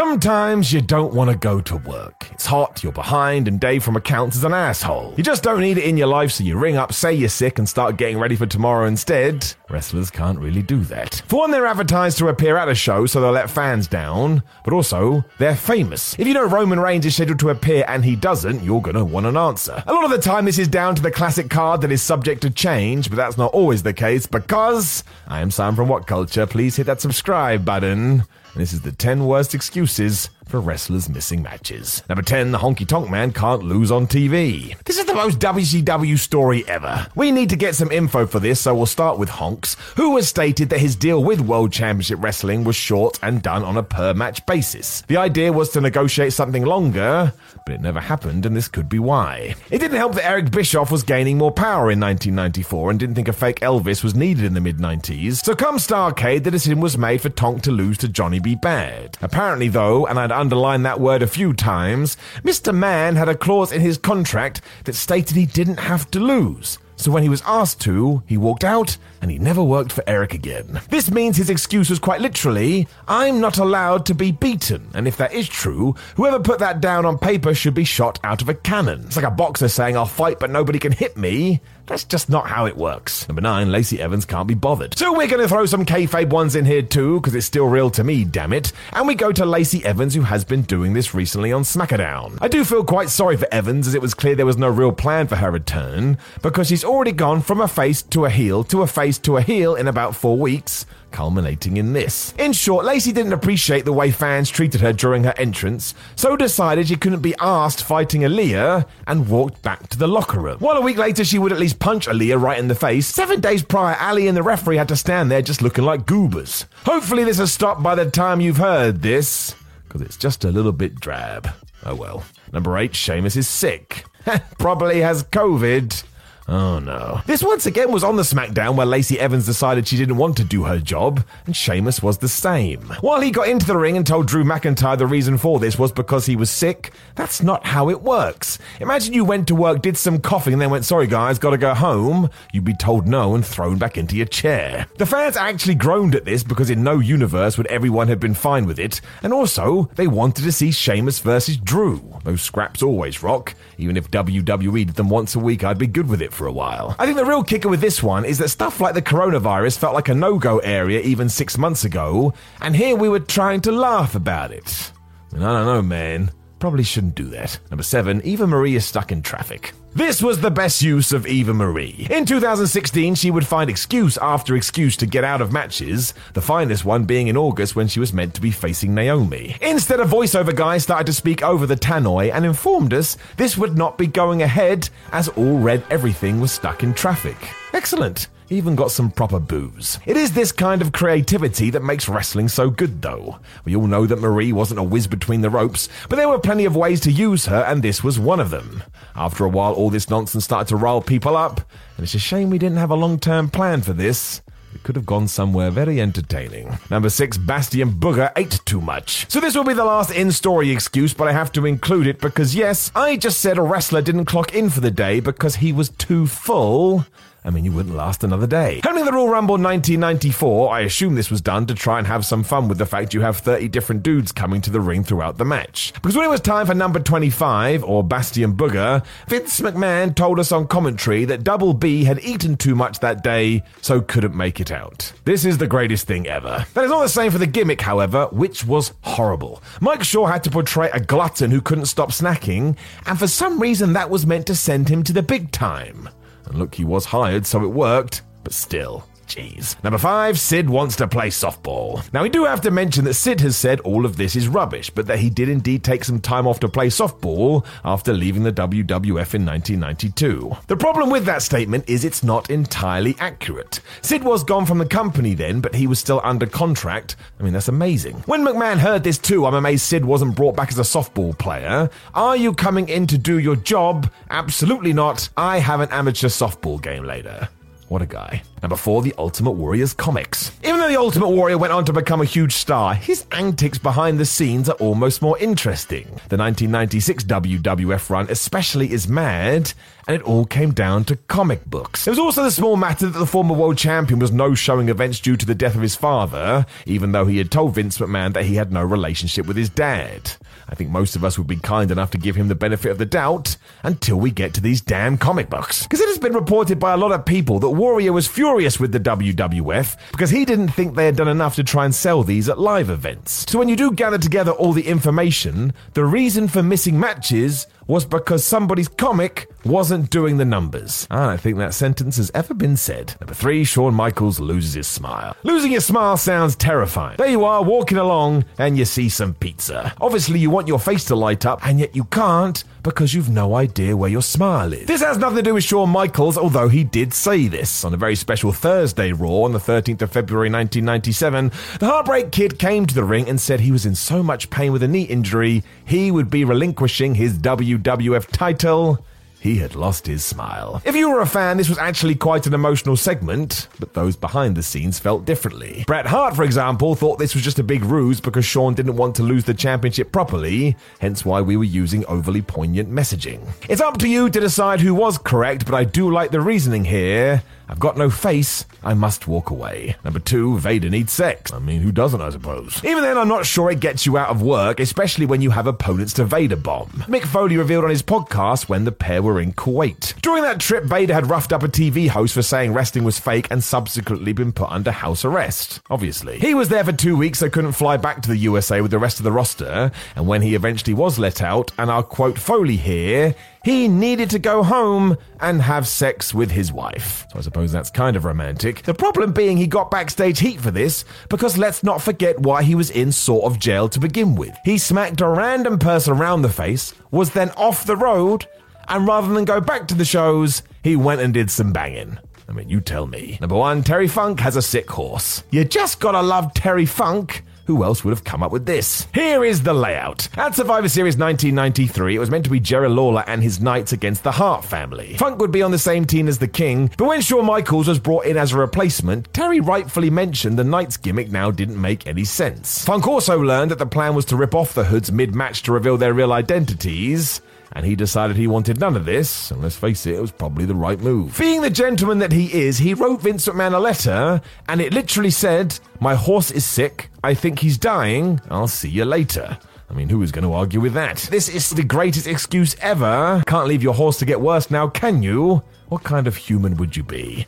Sometimes you don't want to go to work. It's hot, you're behind, and Dave from accounts is an asshole. You just don't need it in your life, so you ring up, say you're sick, and start getting ready for tomorrow instead. Wrestlers can't really do that. For one, they're advertised to appear at a show, so they'll let fans down, but also, they're famous. If you know Roman Reigns is scheduled to appear and he doesn't, you're gonna want an answer. A lot of the time, this is down to the classic card that is subject to change, but that's not always the case because I am Sam from WhatCulture. Please hit that subscribe button. And this is the 10 worst excuses for wrestlers missing matches. Number 10, the honky tonk man can't lose on TV. This is the most WCW story ever. We need to get some info for this, so we'll start with Honks, who has stated that his deal with World Championship Wrestling was short and done on a per match basis. The idea was to negotiate something longer, but it never happened, and this could be why. It didn't help that Eric Bischoff was gaining more power in 1994 and didn't think a fake Elvis was needed in the mid 90s, so come Starcade, the decision was made for Tonk to lose to Johnny B. Bad. Apparently, though, and I'd underlined that word a few times, Mr. Man had a clause in his contract that stated he didn't have to lose. So when he was asked to, he walked out and he never worked for Eric again. This means his excuse was quite literally, I'm not allowed to be beaten. And if that is true, whoever put that down on paper should be shot out of a cannon. It's like a boxer saying, I'll fight but nobody can hit me. That's just not how it works. Number nine, Lacey Evans can't be bothered. So we're going to throw some kayfabe ones in here too, because it's still real to me, damn it. And we go to Lacey Evans, who has been doing this recently on SmackDown. I do feel quite sorry for Evans, as it was clear there was no real plan for her return, because she's already gone from a face to a heel to a face to a heel in about four weeks culminating in this. In short, Lacey didn't appreciate the way fans treated her during her entrance, so decided she couldn't be asked fighting Aliyah and walked back to the locker room. While a week later she would at least punch Aliyah right in the face, seven days prior, Ali and the referee had to stand there just looking like goobers. Hopefully, this has stopped by the time you've heard this, because it's just a little bit drab. Oh well. Number eight, Sheamus is sick. Probably has COVID. Oh no. This once again was on the SmackDown where Lacey Evans decided she didn't want to do her job, and Sheamus was the same. While he got into the ring and told Drew McIntyre the reason for this was because he was sick, that's not how it works. Imagine you went to work, did some coughing, and then went, sorry guys, gotta go home. You'd be told no and thrown back into your chair. The fans actually groaned at this because in no universe would everyone have been fine with it, and also they wanted to see Sheamus versus Drew. Those scraps always rock. Even if WWE did them once a week, I'd be good with it for a while. I think the real kicker with this one is that stuff like the coronavirus felt like a no go area even six months ago, and here we were trying to laugh about it. And I don't know, man. Probably shouldn't do that. Number seven, Eva Marie is stuck in traffic. This was the best use of Eva Marie. In 2016, she would find excuse after excuse to get out of matches, the finest one being in August when she was meant to be facing Naomi. Instead, a voiceover guy started to speak over the tannoy and informed us this would not be going ahead as all Red Everything was stuck in traffic. Excellent even got some proper booze. It is this kind of creativity that makes wrestling so good, though. We all know that Marie wasn't a whiz between the ropes, but there were plenty of ways to use her, and this was one of them. After a while, all this nonsense started to rile people up, and it's a shame we didn't have a long term plan for this. It could have gone somewhere very entertaining. Number six, Bastion Booger ate too much. So this will be the last in story excuse, but I have to include it because, yes, I just said a wrestler didn't clock in for the day because he was too full. I mean, you wouldn't last another day. Handling the Royal Rumble 1994, I assume this was done to try and have some fun with the fact you have 30 different dudes coming to the ring throughout the match. Because when it was time for number 25, or Bastion Booger, Vince McMahon told us on commentary that Double B had eaten too much that day, so couldn't make it out. This is the greatest thing ever. That is not the same for the gimmick, however, which was horrible. Mike Shaw had to portray a glutton who couldn't stop snacking, and for some reason that was meant to send him to the big time. And look, he was hired, so it worked, but still. Jeez. Number five, Sid wants to play softball. Now, we do have to mention that Sid has said all of this is rubbish, but that he did indeed take some time off to play softball after leaving the WWF in 1992. The problem with that statement is it's not entirely accurate. Sid was gone from the company then, but he was still under contract. I mean, that's amazing. When McMahon heard this too, I'm amazed Sid wasn't brought back as a softball player. Are you coming in to do your job? Absolutely not. I have an amateur softball game later. What a guy. Number four, The Ultimate Warrior's comics. Even though The Ultimate Warrior went on to become a huge star, his antics behind the scenes are almost more interesting. The 1996 WWF run especially is mad, and it all came down to comic books. There was also the small matter that the former world champion was no showing events due to the death of his father, even though he had told Vince McMahon that he had no relationship with his dad. I think most of us would be kind enough to give him the benefit of the doubt until we get to these damn comic books. Because it has been reported by a lot of people that Warrior was furious with the WWF because he didn't think they had done enough to try and sell these at live events. So when you do gather together all the information, the reason for missing matches was because somebody's comic wasn't doing the numbers. I don't think that sentence has ever been said. Number three, Shawn Michaels loses his smile. Losing your smile sounds terrifying. There you are, walking along, and you see some pizza. Obviously, you want your face to light up, and yet you can't because you've no idea where your smile is. This has nothing to do with Shawn Michaels, although he did say this. On a very special Thursday Raw on the 13th of February 1997, the Heartbreak Kid came to the ring and said he was in so much pain with a knee injury, he would be relinquishing his WWF title he had lost his smile. If you were a fan, this was actually quite an emotional segment, but those behind the scenes felt differently. Bret Hart, for example, thought this was just a big ruse because Shawn didn't want to lose the championship properly, hence why we were using overly poignant messaging. It's up to you to decide who was correct, but I do like the reasoning here. I've got no face, I must walk away. Number two, Vader needs sex. I mean, who doesn't, I suppose? Even then, I'm not sure it gets you out of work, especially when you have opponents to Vader bomb. Mick Foley revealed on his podcast when the pair were in Kuwait. During that trip, Vader had roughed up a TV host for saying wrestling was fake and subsequently been put under house arrest. Obviously. He was there for two weeks, so couldn't fly back to the USA with the rest of the roster, and when he eventually was let out, and I'll quote Foley here, he needed to go home and have sex with his wife. So I suppose that's kind of romantic. The problem being he got backstage heat for this because let's not forget why he was in sort of jail to begin with. He smacked a random person around the face, was then off the road, and rather than go back to the shows, he went and did some banging. I mean, you tell me. Number one, Terry Funk has a sick horse. You just gotta love Terry Funk. Who else would have come up with this? Here is the layout. At Survivor Series 1993, it was meant to be Jerry Lawler and his Knights against the Hart family. Funk would be on the same team as the King, but when Shawn Michaels was brought in as a replacement, Terry rightfully mentioned the Knights gimmick now didn't make any sense. Funk also learned that the plan was to rip off the Hoods mid match to reveal their real identities and he decided he wanted none of this, and let's face it, it was probably the right move. Being the gentleman that he is, he wrote Vince McMahon a letter, and it literally said, My horse is sick, I think he's dying, I'll see you later. I mean, who is going to argue with that? This is the greatest excuse ever. Can't leave your horse to get worse now, can you? What kind of human would you be?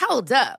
Hold up.